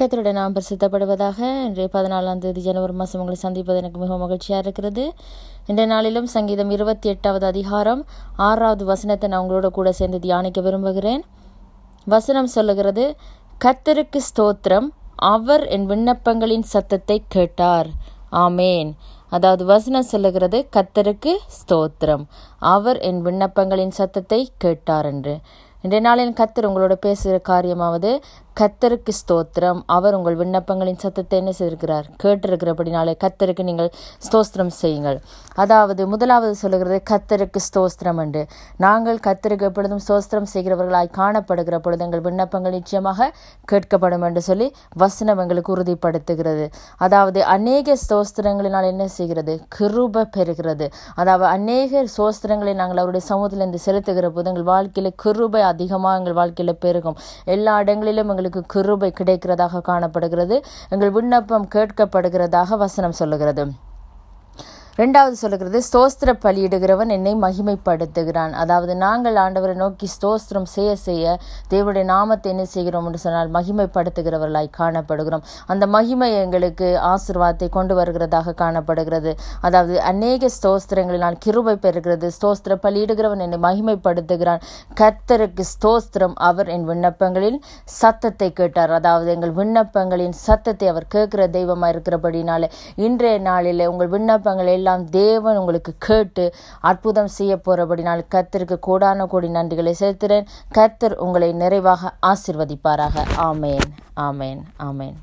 கத்தருடைய நாம் பிரசித்தப்படுவதாக இன்றைய பதினாலாம் தேதி ஜனவரி மாதம் உங்களை சந்திப்பது எனக்கு மிகவும் மகிழ்ச்சியாக இருக்கிறது. இன்றைய நாளிலும் சங்கீதம் இருபத்தி எட்டாவது அதிகாரம் ஆறாவது வசனத்தை நான் உங்களோட கூட சேர்ந்து தியானிக்க விரும்புகிறேன். வசனம் சொல்லுகிறது கத்தருக்கு ஸ்தோத்திரம் அவர் என் விண்ணப்பங்களின் சத்தத்தை கேட்டார். ஆமேன். அதாவது வசனம் சொல்லுகிறது கத்தருக்கு ஸ்தோத்திரம் அவர் என் விண்ணப்பங்களின் சத்தத்தை கேட்டார் என்று. இன்றைய நாளின் கத்தர் உங்களோட பேசுகிற காரியமாவது கத்தருக்கு ஸ்தோத்திரம். அவர் உங்கள் விண்ணப்பங்களின் சத்தத்தை என்ன செய்திருக்கிறார்? கேட்டிருக்கிறபடினாலே கத்தருக்கு நீங்கள் ஸ்தோஸ்திரம் செய்யுங்கள். அதாவது முதலாவது சொல்லுகிறது கத்தருக்கு ஸ்தோஸ்திரம் என்று. நாங்கள் கத்தருக்கு எப்பொழுதும் ஸ்தோஸ்திரம் செய்கிறவர்களாய் காணப்படுகிற பொழுது எங்கள் விண்ணப்பங்கள் நிச்சயமாக கேட்கப்படும் என்று சொல்லி வசனம் எங்களுக்கு உறுதிப்படுத்துகிறது. அதாவது அநேக ஸ்தோஸ்திரங்களினால் என்ன செய்கிறது? கிருப பெறுகிறது. அதாவது அநேக சோஸ்திரங்களை நாங்கள் அவருடைய சமூகத்திலிருந்து செலுத்துகிற போது எங்கள் வாழ்க்கையில் கிருபை அதிகமாக எங்கள் வாழ்க்கையில் பெருகும். எல்லா இடங்களிலும் எங்களுக்கு கிருபை கிடைக்கிறதாக காணப்படுகிறது. எங்கள் விண்ணப்பம் கேட்கப்படுகிறதாக வசனம் சொல்லுகிறது. ரெண்டாவது சொல்லுகிறது ஸ்தோஸ்திர பலியிடுகிறவன் என்னை மகிமைப்படுத்துகிறான். அதாவது நாங்கள் ஆண்டவரை நோக்கி ஸ்தோஸ்திரம் செய்ய செய்ய தேவனுடைய நாமத்தை என்ன செய்கிறோம் என்று சொன்னால் மகிமைப்படுத்துகிறவர்களாய் காணப்படுகிறோம். அந்த மகிமை எங்களுக்கு ஆசிர்வாதத்தை கொண்டு வருகிறதாக காணப்படுகிறது. அதாவது அநேக ஸ்தோஸ்திரங்களினால் கிருபை பெறுகிறது. ஸ்தோஸ்திர பலியிடுகிறவன் என்னை மகிமைப்படுத்துகிறான். கர்த்தருக்கு ஸ்தோஸ்திரம் அவர் என் விண்ணப்பங்களில் சத்தத்தை கேட்டார். அதாவது எங்கள் விண்ணப்பங்களின் சத்தத்தை அவர் கேட்கிற தெய்வமாக இருக்கிறபடினால இன்றைய நாளில் உங்கள் விண்ணப்பங்கள் எல்லாம் தேவன் உங்களுக்கு கேட்டு அற்புதம் செய்ய போறபடினால் கத்திற்கு கோடான கோடி நன்றிகளை செலுத்துகிறேன். கத்தர் உங்களை நிறைவாக ஆசிர்வதிப்பாராக. ஆமேன். ஆமேன். ஆமேன்.